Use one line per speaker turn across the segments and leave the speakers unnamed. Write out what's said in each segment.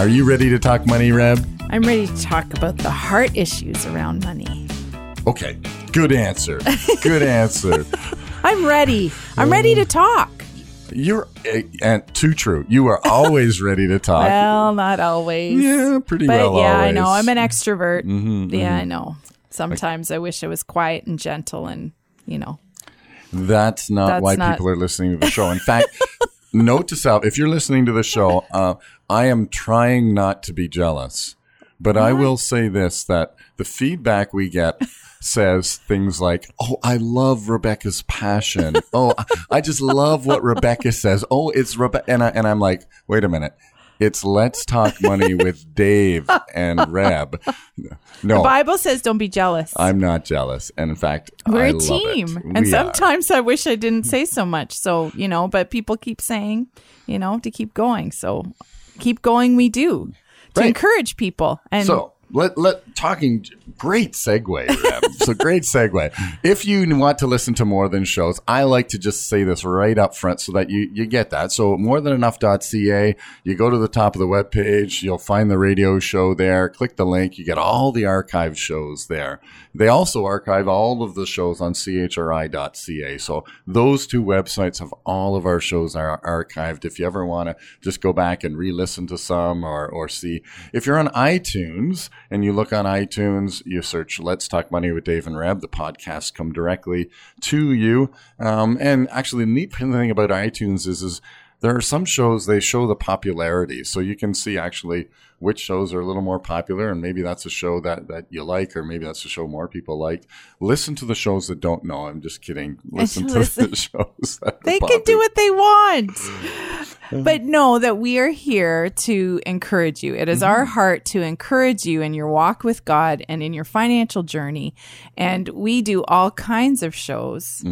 Are you ready to talk money, Reb?
I'm ready to talk about the heart issues around money.
Okay, good answer. Good answer.
I'm ready. I'm ready to talk.
You're uh, and too true. You are always ready to talk.
Well, not always.
yeah, pretty
But
well.
yeah, I know. I'm an extrovert.
Mhm,
yeah,
mhm.
I know. Sometimes I wish I was quiet and gentle and, you know.
That's not
That's
why
not-
people are listening to the show. In fact, note to self: if you're listening to the show, uh, I am trying not to be jealous, but I will say this: that the feedback we get says things like, "Oh, I love Rebecca's passion. Oh, I- I just love what Rebecca says. Oh, it's Rebecca," and I and I'm like, "Wait a minute." It's let's talk money with Dave and Reb. No,
The Bible says don't be jealous.
I'm not jealous, and in fact,
We're
I
a team. And
We are.
sometimes I wish I didn't say so much. So, you know, but people keep saying, you know, to keep going. So keep going, we do to
Right.
encourage people. And
So let let talking great segue. So great segue. If you want to listen to more than shows, I like to just say this right up front so that you you get that. So more than enough.ca, you go to the top of the web page you'll find the radio show there. Click the link, you get all the archived shows there. They also archive all of the shows on chri.ca. So those two websites have all of our shows are archived. If you ever want to just go back and re-listen to some or or see, if you're on iTunes and you look on iTunes, you search "Let's Talk Money with Dave and Reb." The podcasts come directly to you. Um, and actually, the neat thing about iTunes is is there are some shows they show the popularity, so you can see actually which shows are a little more popular, and maybe that's a show that that you like, or maybe that's a show more people like. Listen to the shows that don't know. I'm just kidding. Listen to
Listen.
the shows.
They can do what they want. But know that we are here to encourage you. It is our
Mm-hmm.
heart to encourage you in your walk with God and in your financial journey. And we do all kinds of shows.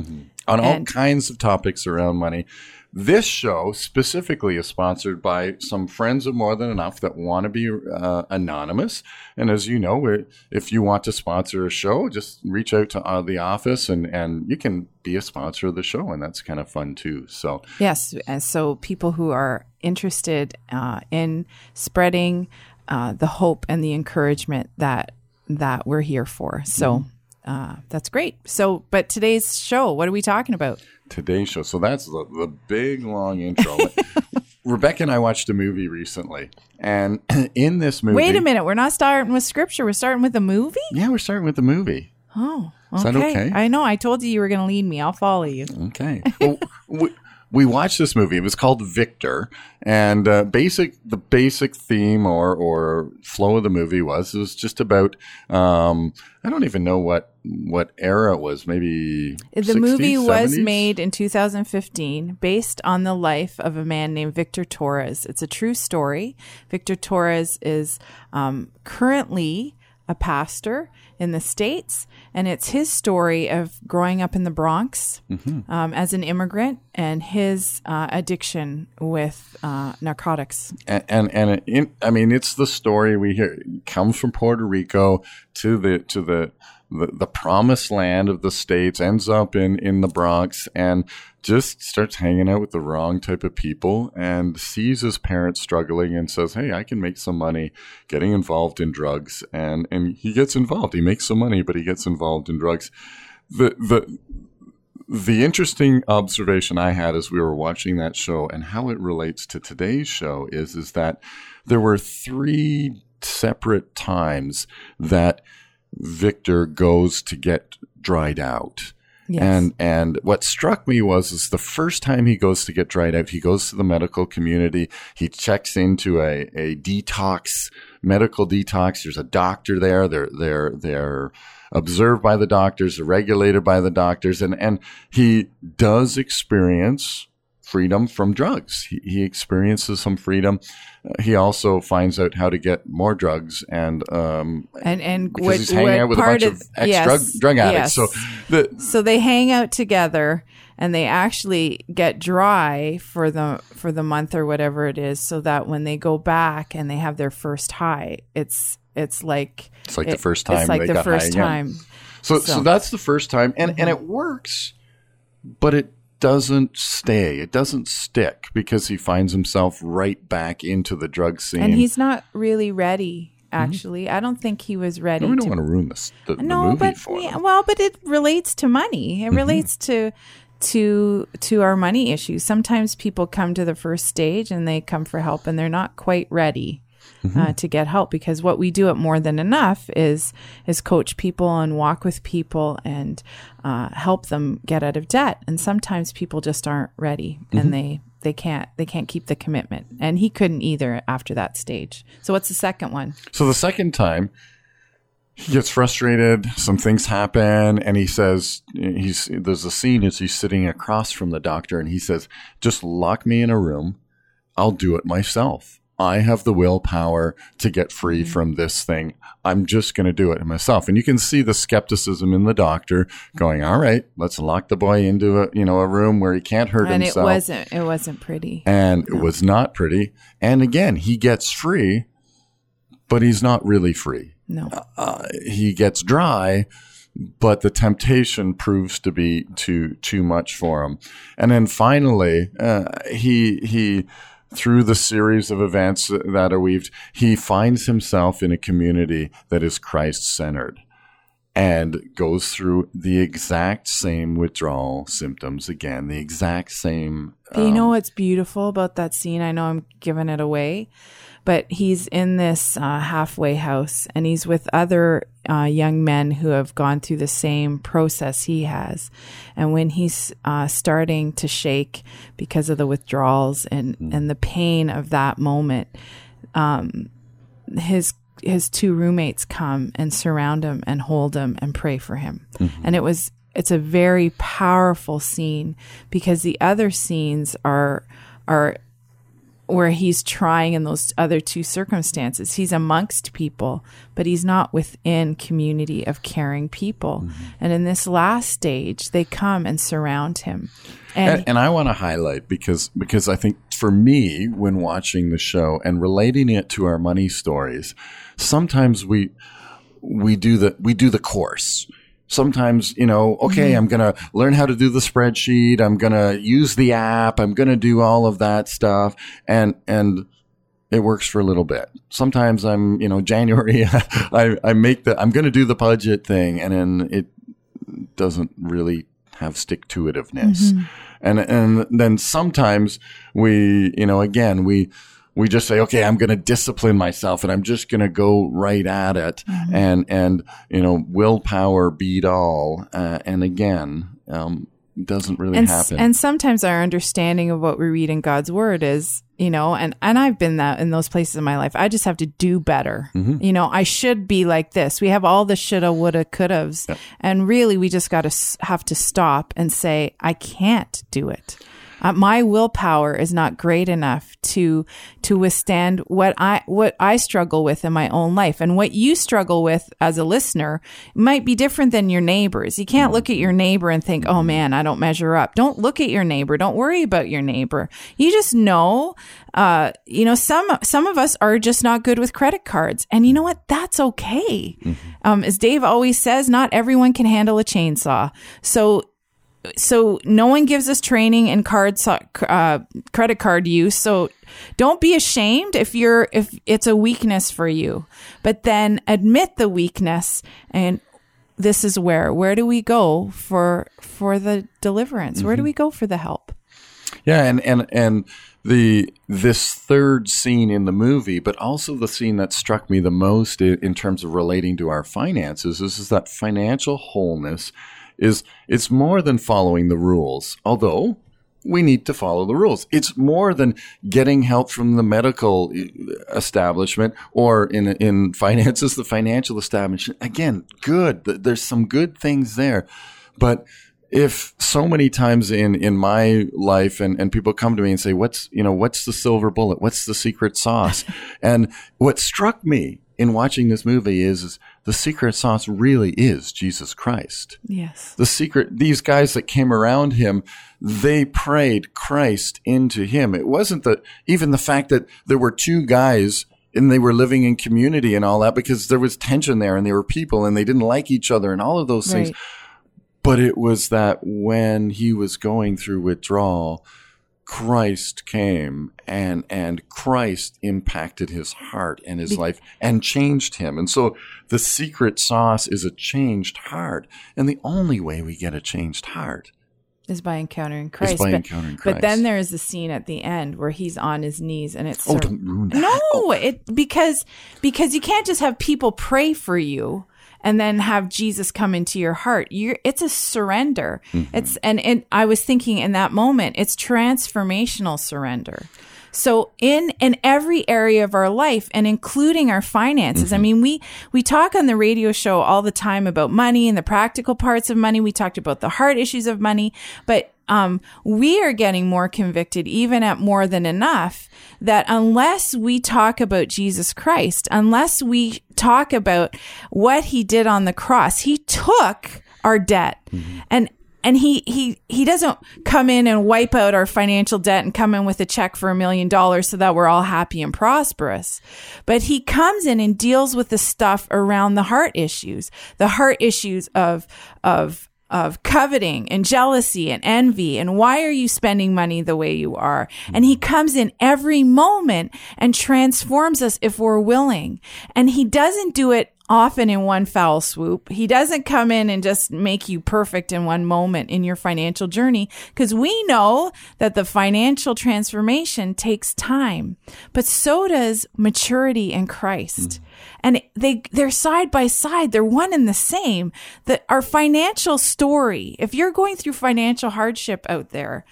On all
And-
kinds of topics around money. This show specifically is sponsored by some friends of More Than Enough that want to be uh, anonymous. And as you know, we're- if you want to sponsor a show, just reach out to uh, the office and, and you can be a sponsor of the show. And that's kind of fun too. So,
Yes. And so people who are interested uh, in spreading uh, the hope and the encouragement that that we're here for. So uh, that's great. So, but today's show, what are we talking about?
today's show. So that's the, the big long intro. Rebecca and I watched a movie recently. And in this movie.
Wait a minute. We're not starting with scripture. We're starting with a movie?
Yeah, we're starting with the movie.
Oh,
Is that okay?
I know. I told you you were going to lead me. I'll follow you.
Okay. Well, we, we watched this movie. It was called Victor, and uh, basic the basic theme or or flow of the movie was it was just about um, I don't even know what what era it was. Maybe
The
60s,
movie was made in 2015 based on the life of a man named Victor Torres. It's a true story. Victor Torres is um, currently a pastor in the States, and it's his story of growing up in the Bronx
Mm-hmm.
um, as an immigrant and his uh, addiction with uh, narcotics.
and and, and it, I mean it's the story we hear it comes from Puerto Rico to the to the, the the promised land of the states ends up in in the Bronx and just starts hanging out with the wrong type of people and sees his parents struggling and says hey I can make some money getting involved in drugs. And and he gets involved. He makes some money but he gets involved in drugs. The the the interesting observation I had as we were watching that show and how it relates to today's show is is that there were three separate times that Victor goes to get dried out.
Yes.
And and what struck me was is the first time he goes to get dried out, he goes to the medical community. He checks into a, a detox, medical detox. There's a doctor there. They're they're they're observed by the doctors, regulated by the doctors, and and he does experience freedom from drugs. He, he experiences some freedom. Uh, he also finds out how to get more drugs and um,
and and
because
what,
he's hanging out with a bunch of ex drug
yes,
drug addicts.
yes.
So the
so they hang out together and they actually get dry for the for the month or whatever it is so that when they go back and they have their first high it's it's like
It's like the first time
it's like
they
the
got
first time
So, so,
So-
that's the first time, and and it works, but it doesn't stay. It doesn't stick because he finds himself right back into the drug scene.
and he's not really ready actually i don't think he was ready
we don't
to
want to ruin this the, the
no
movie
but
for
yeah, well but it relates to money
Mm-hmm.
it relates to to to our money issues sometimes people come to the first stage and they come for help and they're not quite ready
Mm-hmm.
uh, to get help because what we do at more than enough is is coach people and walk with people and uh, help them get out of debt and sometimes people just aren't ready
Mm-hmm.
and they they can't they can't keep the commitment and he couldn't either after that stage so what's the second one
So the second time, he gets frustrated. Some things happen, and he says, "He's there's a scene as he's sitting across from the doctor, and he says, just lock me in a room. I'll do it myself. I have the willpower to get free mm-hmm. from this thing. I'm just going to do it myself." And you can see the skepticism in the doctor going, "All right, let's lock the boy into a you know a room where he can't hurt
and it wasn't it wasn't pretty
and it was not pretty. And again, he gets free, but he's not really free.
no uh, uh,
He gets dry, but the temptation proves to be too too much for him. And then finally, uh, he he through the series of events that are weaved, he finds himself in a community that is Christ centered. And goes through the exact same withdrawal symptoms again, the exact same
Do you know what's beautiful about that scene? I know I'm giving it away, but he's in this uh, halfway house and he's with other uh, young men who have gone through the same process he has. And when he's uh, starting to shake because of the withdrawals and, and the pain of that moment, um, his his two roommates come and surround him and hold him and pray for him. And it was it's a very powerful scene because the other scenes are are where he's trying in those other two circumstances. He's amongst people, but he's not within community of caring people. Mm-hmm. And in this last stage, they come and surround him. And,
and, and I want to highlight because because I think for me when watching the show and relating it to our money stories, sometimes we we do the we do the course. Sometimes, you know, okay, mm-hmm. I'm going to learn how to do the spreadsheet. I'm going to use the app. I'm going to do all of that stuff. And, and it works for a little bit. Sometimes I'm, you know, January, I, I make the, I'm going to do the budget thing and then it doesn't really have stick to itiveness. Mm-hmm. And, and then sometimes we, you know, again, we, we just say, okay, I'm going to discipline myself and I'm just going to go right at it. And, and, you know, willpower beat all. Uh, and again, um, doesn't really
and,
happen.
and sometimes our understanding of what we read in God's word is, you know, and, and I've been that in those places in my life. I just have to do better. You know, I should be like this. We have all the shoulda, woulda, couldas. And really, we just got to s- have to stop and say, I can't do it. Uh, my willpower is not great enough to to withstand what I what I struggle with in my own life, and what you struggle with as a listener might be different than your neighbors. You can't look at your neighbor and think, "Oh man, I don't measure up." Don't look at your neighbor. Don't worry about your neighbor. You just know, uh, you know, some some of us are just not good with credit cards, and you know what? That's okay. Um, as Dave always says, not everyone can handle a chainsaw. So so no one gives us training in card uh, credit card use. So don't be ashamed if you're if it's a weakness for you but then admit the weakness and this is where where do we go for for the deliverance? Where do we go for the help?
Yeah, and and and the this third scene in the movie, but also the scene that struck me the most in, in terms of relating to our finances is, is that financial wholeness is it's more than following the rules, although we need to follow the rules. It's more than getting help from the medical uh, establishment or in in finances the financial establishment. Again, good. There's some good things there, but if so many times in in my life and and people come to me and say what's you know what's the silver bullet what's the secret sauce and what struck me in watching this movie is, is the secret sauce really is Jesus Christ.
Yes.
the secret these guys that came around him they prayed christ into him. It wasn't that even the fact that there were two guys and they were living in community and all that because there was tension there and they were people and they didn't like each other and all of those things. But it was that when he was going through withdrawal christ came and and christ impacted his heart and his life and changed him. And so the secret sauce is a changed heart. And the only way we get a changed heart
Is by encountering Christ.
Is by
but,
encountering
But then there is the scene at the end where he's on his knees and it's
oh
sort-
don't ruin that.
No, oh. it because because you can't just have people pray for you and then have Jesus come into your heart. You it's a surrender.
Mm-hmm.
It's and and I was thinking in that moment, it's transformational surrender. So in in every area of our life and including our finances. I mean, we we talk on the radio show all the time about money and the practical parts of money. We talked about the hard issues of money, but um, we are getting more convicted, even at more than enough, that unless we talk about Jesus Christ, unless we talk about what he did on the cross, he took our debt. And and he he he doesn't come in and wipe out our financial debt and come in with a check for a million dollars so that we're all happy and prosperous. But he comes in and deals with the stuff around the heart issues the heart issues of of of coveting and jealousy and envy. And why are you spending money the way you are? And he comes in every moment and transforms us if we're willing. And he doesn't do it often in one foul swoop. He doesn't come in and just make you perfect in one moment in your financial journey because we know that the financial transformation takes time, but so does maturity in Christ. Mm-hmm. And they, they're side by side. They're one and the same. That our financial story, if you're going through financial hardship out there,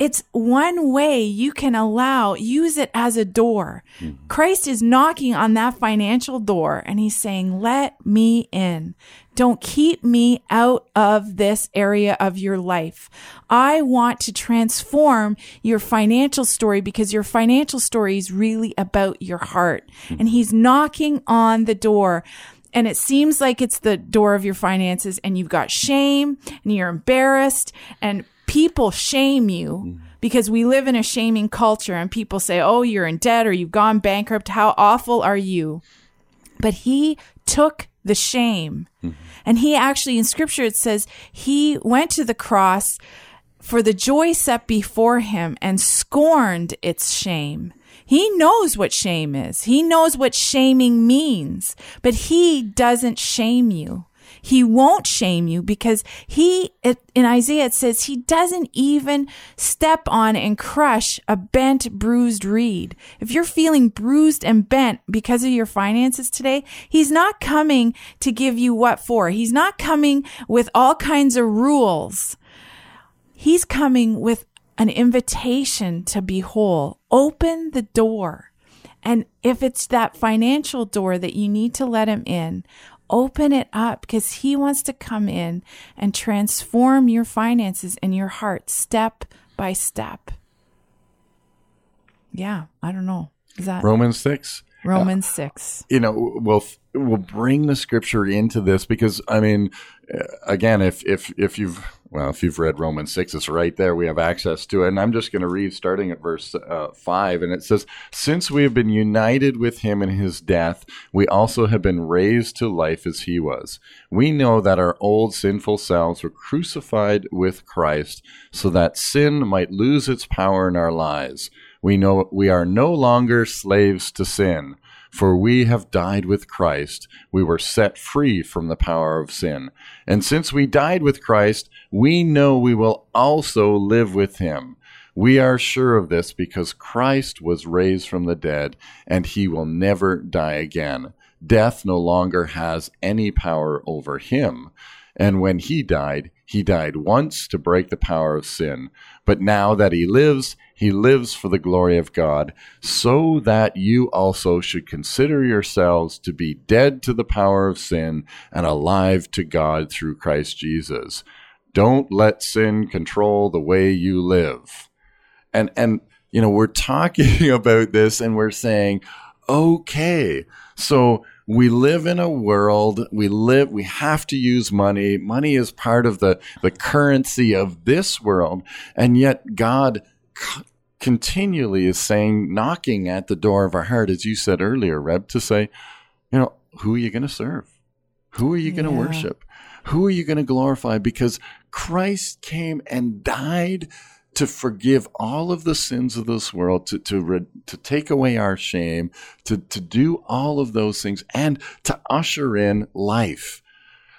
it's one way you can allow, use it as a door. Christ is knocking on that financial door and he's saying, let me in. Don't keep me out of this area of your life. I want to transform your financial story because your financial story is really about your heart. And he's knocking on the door and it seems like it's the door of your finances and you've got shame and you're embarrassed and people shame you mm. because we live in a shaming culture and people say, Oh, you're in debt or you've gone bankrupt. How awful are you? But he took the shame. Mm-hmm. And he actually, in scripture, it says he went to the cross for the joy set before him and scorned its shame. He knows what shame is. He knows what shaming means, but he doesn't shame you. He won't shame you because he, in Isaiah, it says he doesn't even step on and crush a bent, bruised reed. If you're feeling bruised and bent because of your finances today, he's not coming to give you what for. He's not coming with all kinds of rules. He's coming with an invitation to be whole. Open the door. And if it's that financial door that you need to let him in, open it up because he wants to come in and transform your finances and your heart step by step. Yeah, I don't know. Is that
Romans 6.
Romans 6?
you know we'll we'll bring the scripture into this because I mean uh, again if if if you've well if you've read Romans 6 it's right there. We have access to it. And I'm just going to read starting at verse uh, 5 and it says since we have been united with him in his death we also have been raised to life as he was. We know that our old sinful selves were crucified with Christ so that sin might lose its power in our lives. We know we are no longer slaves to sin for we have died with Christ. We were set free from the power of sin. And since we died with Christ, we know we will also live with him. We are sure of this because Christ was raised from the dead, and he will never die again. Death no longer has any power over him. And when he died, he died once to break the power of sin. But now that he lives, he lives for the glory of God, so that you also should consider yourselves to be dead to the power of sin and alive to God through Christ Jesus. Don't let sin control the way you live. And and you know, we're talking about this and we're saying, okay, so we live in a world, we live, we have to use money. Money is part of the, the currency of this world. And yet God c- continually is saying, knocking at the door of our heart, as you said earlier, Reb, to say, you know, who are you going to serve? Who are you going to
Yeah.
worship? Who are you going to glorify? Because Christ came and died to forgive all of the sins of this world, to to re, to take away our shame, to to do all of those things, and to usher in life.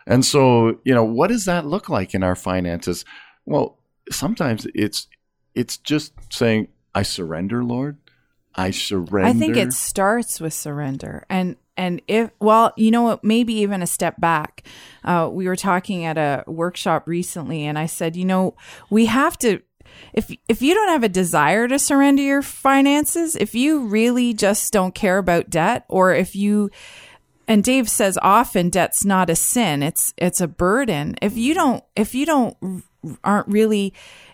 And so, you know, what does that look like in our finances? Well, sometimes it's it's just saying, "I surrender, Lord. I surrender."
I think it starts with surrender. And and if well, you know what, maybe even a step back. Uh, we were talking at a workshop recently and I said, you know, we have to if if you don't have a desire to surrender your finances, if you really just don't care about debt or if you and Dave says often debt's not a sin, it's it's a burden. If you don't if you don't aren't really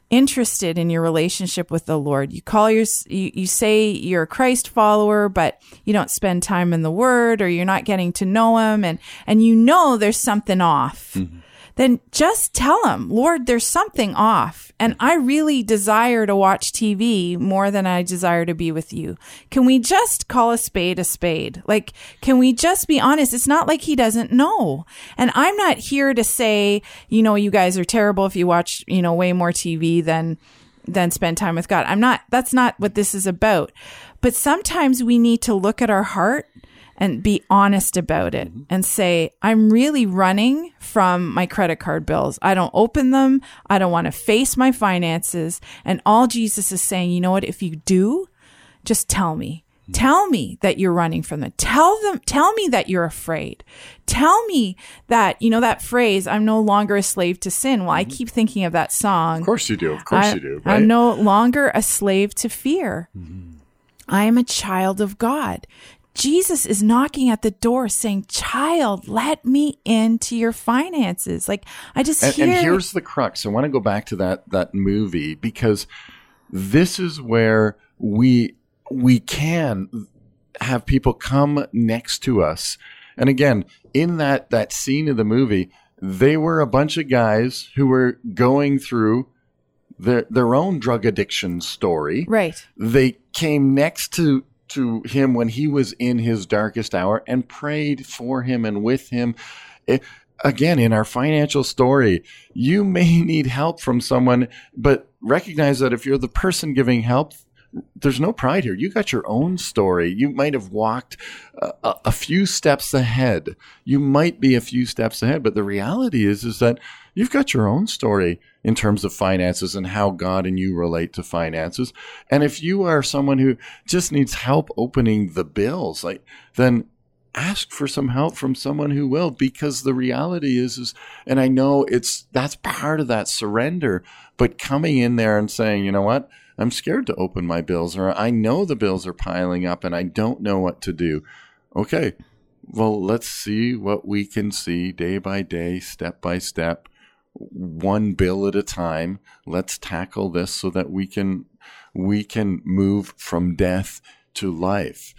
interested in your relationship with the Lord. You call your you, you say you're a Christ follower, but you don't spend time in the word or you're not getting to know him and and you know there's something off. Mm-hmm. Then just tell him, Lord, there's something off. And I really desire to watch TV more than I desire to be with you. Can we just call a spade a spade? Like, can we just be honest? It's not like he doesn't know. And I'm not here to say, you know, you guys are terrible if you watch, you know, way more TV than than spend time with God. I'm not that's not what this is about. But sometimes we need to look at our heart and be honest about it mm-hmm. and say, I'm really running from my credit card bills. I don't open them. I don't want to face my finances. And all Jesus is saying, you know what? If you do, just tell me. Mm-hmm. Tell me that you're running from them. Tell them, tell me that you're afraid. Tell me that, you know, that phrase, I'm no longer a slave to sin. Well, I mm-hmm. keep thinking of that song.
Of course you do. Of course
I,
you do. Right? Mm-hmm.
I'm no longer a slave to fear. I am a child of God. Jesus is knocking at the door saying, Child, let me into your finances. Like, I just
and,
hear.
and here's the crux. I want to go back to that that movie because this is where we we can have people come next to us. And again, in that that scene of the movie, they were a bunch of guys who were going through their their own drug addiction story.
right.
They came next to to him when he was in his darkest hour and prayed for him and with him. It- again, in our financial story, you may need help from someone, but recognize that if you're the person giving help, there's no pride here. You got your own story. You might have walked a, a, few steps ahead. You might be a few steps ahead, but the reality is is that you've got your own story in terms of finances and how God and you relate to finances. And if you are someone who just needs help opening the bills, like then ask for some help from someone who will because the reality is is and I know it's that's part of that surrender but coming in there and saying you know what I'm scared to open my bills or I know the bills are piling up and I don't know what to do. Okay well let's see what we can see day by day step by step one bill at a time. Let's tackle this so that we can we can move from death to life.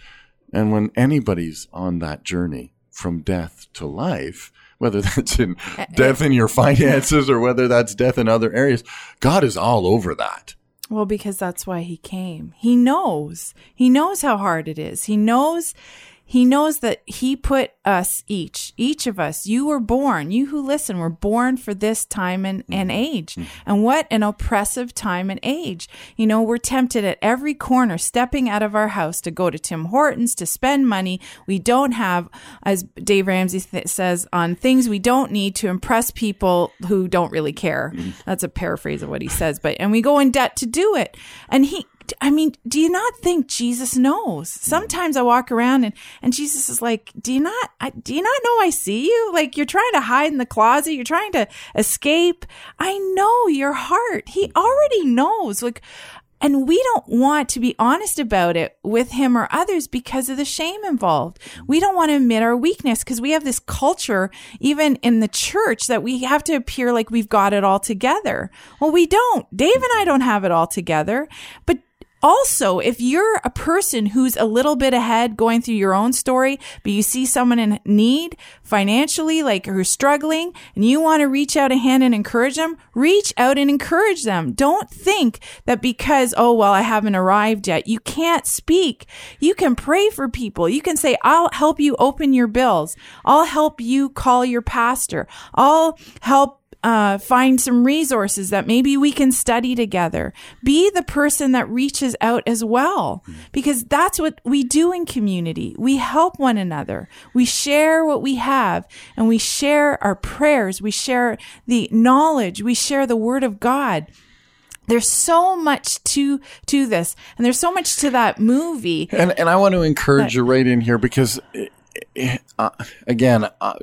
And when anybody's on that journey from death to life, whether that's in uh, uh, death in your finances or whether that's death in other areas, God is all over that.
Well, because that's why he came. He knows. He knows how hard it is. He knows. He knows that he put us each, each of us, you were born, you who listen, were born for this time and, mm-hmm. and age. Mm-hmm. And what an oppressive time and age. You know, we're tempted at every corner, stepping out of our house to go to Tim Hortons to spend money we don't have, as Dave Ramsey th- says, on things we don't need to impress people who don't really care. Mm-hmm. That's a paraphrase of what he says, but, and we go in debt to do it. And he, I mean, do you not think Jesus knows? Sometimes I walk around and, and Jesus is like, do you not, I, do you not know I see you? Like you're trying to hide in the closet. You're trying to escape. I know your heart. He already knows. Like, and we don't want to be honest about it with him or others because of the shame involved. We don't want to admit our weakness because we have this culture, even in the church, that we have to appear like we've got it all together. Well, we don't. Dave and I don't have it all together, but also, if you're a person who's a little bit ahead going through your own story, but you see someone in need financially, like who's struggling, and you want to reach out a hand and encourage them, reach out and encourage them. Don't think that because, oh, well, I haven't arrived yet, you can't speak. You can pray for people. You can say, I'll help you open your bills. I'll help you call your pastor. I'll help uh, find some resources that maybe we can study together. Be the person that reaches out as well, because that's what we do in community. We help one another. We share what we have and we share our prayers. We share the knowledge. We share the word of God. There's so much to to this, and there's so much to that movie.
And and I want to encourage you right in here because, uh, again. Uh,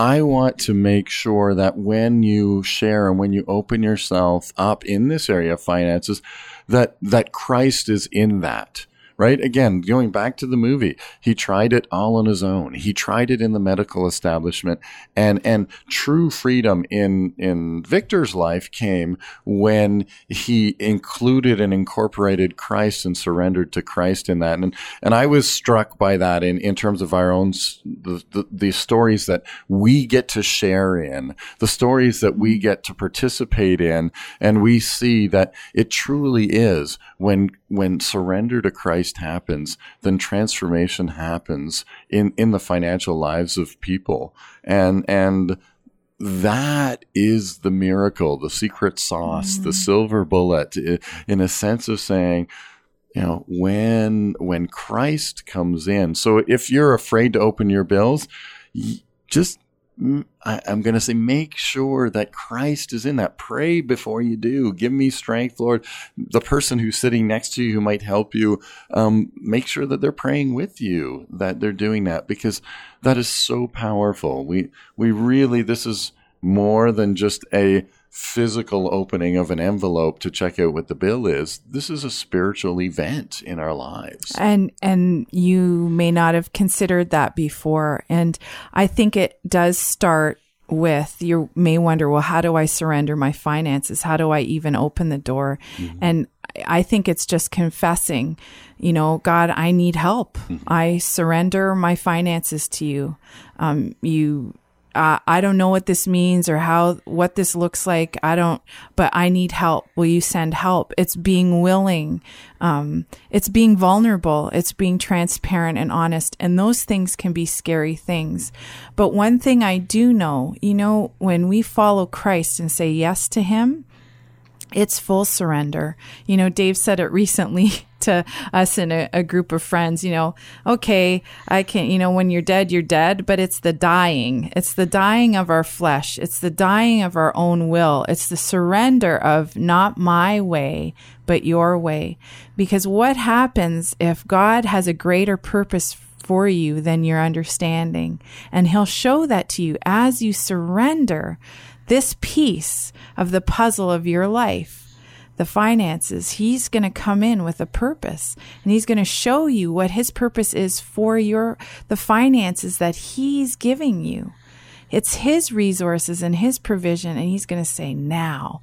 I want to make sure that when you share and when you open yourself up in this area of finances, that that Christ is in that right? Again, going back to the movie, he tried it all on his own. He tried it in the medical establishment, and and true freedom in in Victor's life came when he included and incorporated Christ and surrendered to Christ in that. And and I was struck by that in in terms of our own the the, the stories that we get to share in, the stories that we get to participate in, and we see that it truly is when when surrender to Christ happens, then transformation happens in, in the financial lives of people. And, and that is the miracle, the secret sauce, mm-hmm. the silver bullet, in a sense of saying, you know, when, when Christ comes in. So if you're afraid to open your bills, just I, am going to say, make sure that Christ is in that. Pray before you do. Give me strength, Lord. The person who's sitting next to you who might help you, um, make sure that they're praying with you, that they're doing that, because that is so powerful. We, we really, this is more than just a physical opening of an envelope to check out what the bill is. This is a spiritual event in our lives.
And and you may not have considered that before. And I think it does start with you may wonder, well, how do I surrender my finances? How do I even open the door? Mm-hmm. And I think it's just confessing, you know, God, I need help. Mm-hmm. I surrender my finances to you. Um, you uh, I don't know what this means or how, what this looks like. I don't, but I need help. Will you send help? It's being willing. Um, it's being vulnerable. It's being transparent and honest. And those things can be scary things. But one thing I do know, you know, when we follow Christ and say yes to him, it's full surrender. You know, Dave said it recently to us in a, a, group of friends, you know, okay, I can, you know, when you're dead, you're dead, but it's the dying. It's the dying of our flesh. It's the dying of our own will. It's the surrender of not my way, but your way. Because what happens if God has a greater purpose for you than your understanding? And he'll show that to you as you surrender this piece of the puzzle of your life, the finances, he's going to come in with a purpose and he's going to show you what his purpose is for your, the finances that he's giving you. It's his resources and his provision. And he's going to say, now,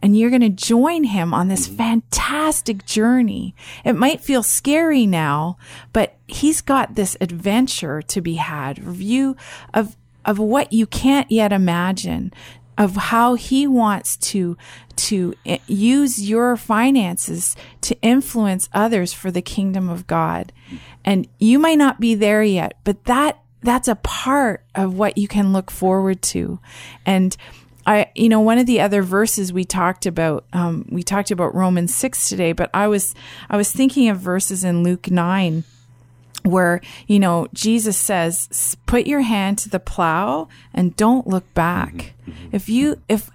and you're going to join him on this fantastic journey. It might feel scary now, but he's got this adventure to be had, view of, of what you can't yet imagine of how he wants to to use your finances to influence others for the kingdom of God. And you might not be there yet, but that that's a part of what you can look forward to. And I, you know, one of the other verses we talked about, um, we talked about Romans six today, but I was, I was thinking of verses in Luke nine where, you know, Jesus says, put your hand to the plow and don't look back. Mm-hmm. If you, if,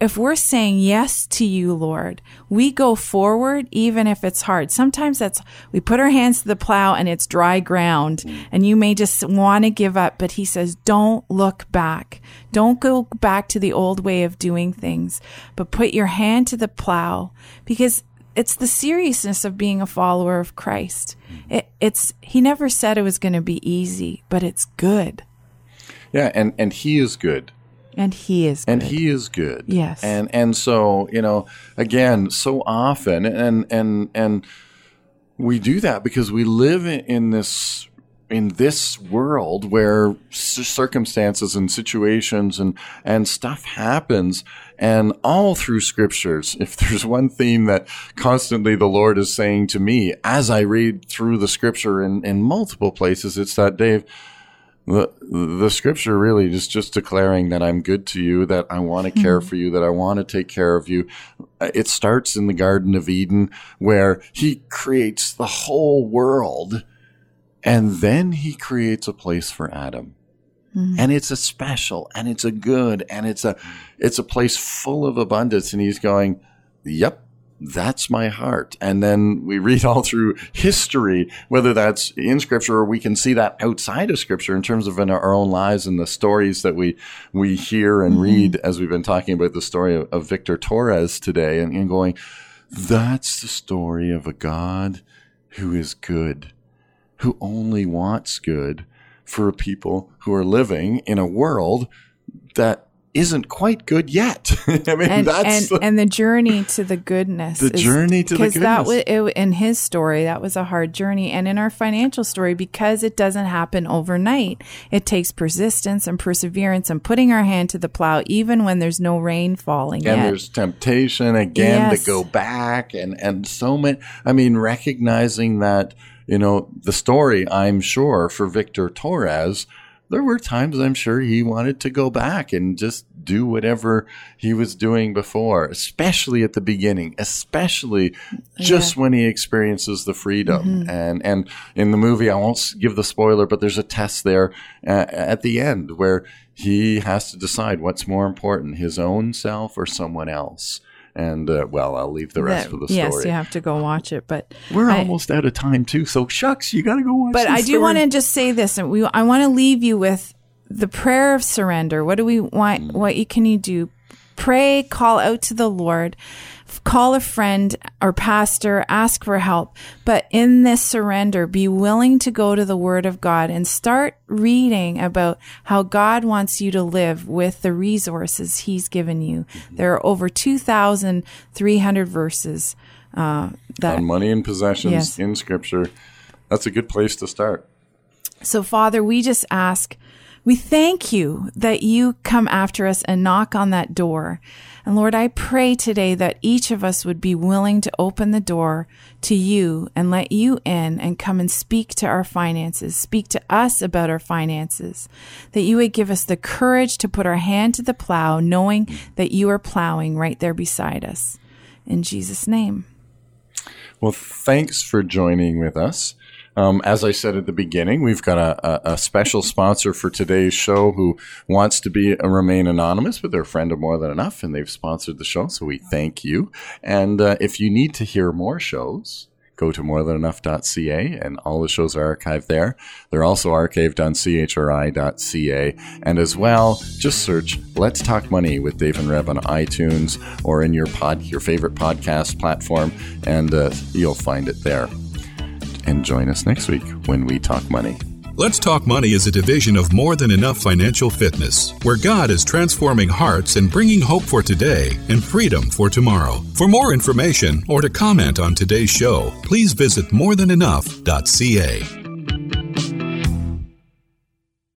if we're saying yes to you, Lord, we go forward even if it's hard. Sometimes that's, we put our hands to the plow and it's dry ground mm-hmm. and you may just want to give up, but he says, don't look back. Don't go back to the old way of doing things, but put your hand to the plow because it's the seriousness of being a follower of Christ. It, it's he never said it was going to be easy, but it's good,
Yeah, and and he is good.
and he is. Good.
and he is good
Yes.
and and so you know again so often and and and we do that because we live in, in this in this world where circumstances and situations and and stuff happens and all through scriptures if there's one theme that constantly the lord is saying to me as i read through the scripture in in multiple places it's that dave the the scripture really is just declaring that I'm good to you, that I want to care mm-hmm. for you, that I want to take care of you. Uh, it starts in the Garden of Eden where he creates the whole world and then he creates a place for Adam. Mm-hmm. And it's a special and it's a good and it's a it's a place full of abundance and he's going, "Yep, that's my heart. And then we read all through history, whether that's in scripture or we can see that outside of scripture in terms of in our own lives and the stories that we, we hear and mm-hmm. read as we've been talking about the story of, of Victor Torres today and, and going, that's the story of a God who is good, who only wants good for people who are living in a world that isn't quite good yet. I mean,
and
that's
and, and the journey to the goodness.
The journey to the goodness.
because that was it, in his story. That was a hard journey, and in our financial story, because it doesn't happen overnight, it takes persistence and perseverance and putting our hand to the plow, even when there's no rain falling
and
yet.
there's temptation again
Yes.
to go back and and so many i mean recognizing that you know the story i'm sure for victor torres there were times i'm sure he wanted to go back and just do whatever he was doing before especially at the beginning especially just when he experiences the freedom. And and in the movie i won't give the spoiler but there's a test there uh, at the end where he has to decide what's more important his own self or someone else and uh, well i'll leave the rest
That-
for the story
Yes, you have to go watch it, but
we're
I-
almost out of time too so shucks you gotta go watch
it.
But
I do want to just say this, and we I want to leave you with the prayer of surrender. What do we want? What can you do? Pray, call out to the Lord, call a friend or pastor, ask for help. But in this surrender, be willing to go to the Word of God and start reading about how God wants you to live with the resources He's given you. There are over two thousand three hundred verses. Uh, that
on money and possessions
Yes.
in scripture that's a good place to start
So, Father, we just ask, we thank you that you come after us and knock on that door. And Lord, I pray today that each of us would be willing to open the door to you and let you in and come and speak to our finances, speak to us about our finances, that you would give us the courage to put our hand to the plow, knowing that you are plowing right there beside us. In Jesus' name.
Well, thanks for joining with us. Um, as I said at the beginning, we've got a, a, a special sponsor for today's show who wants to be uh, remain anonymous, but they're a friend of More Than Enough, and they've sponsored the show, so we thank you. And uh, if you need to hear more shows, go to morethanenough.ca, and all the shows are archived there. They're also archived on chri.ca, and as well, just search "Let's Talk Money" with Dave and Reb on iTunes or in your pod, your favorite podcast platform, and uh, you'll find it there and join us next week when we talk money.
Let's Talk Money is a division of More Than Enough Financial Fitness, where God is transforming hearts and bringing hope for today and freedom for tomorrow. For more information or to comment on today's show, please visit morethanenough.ca.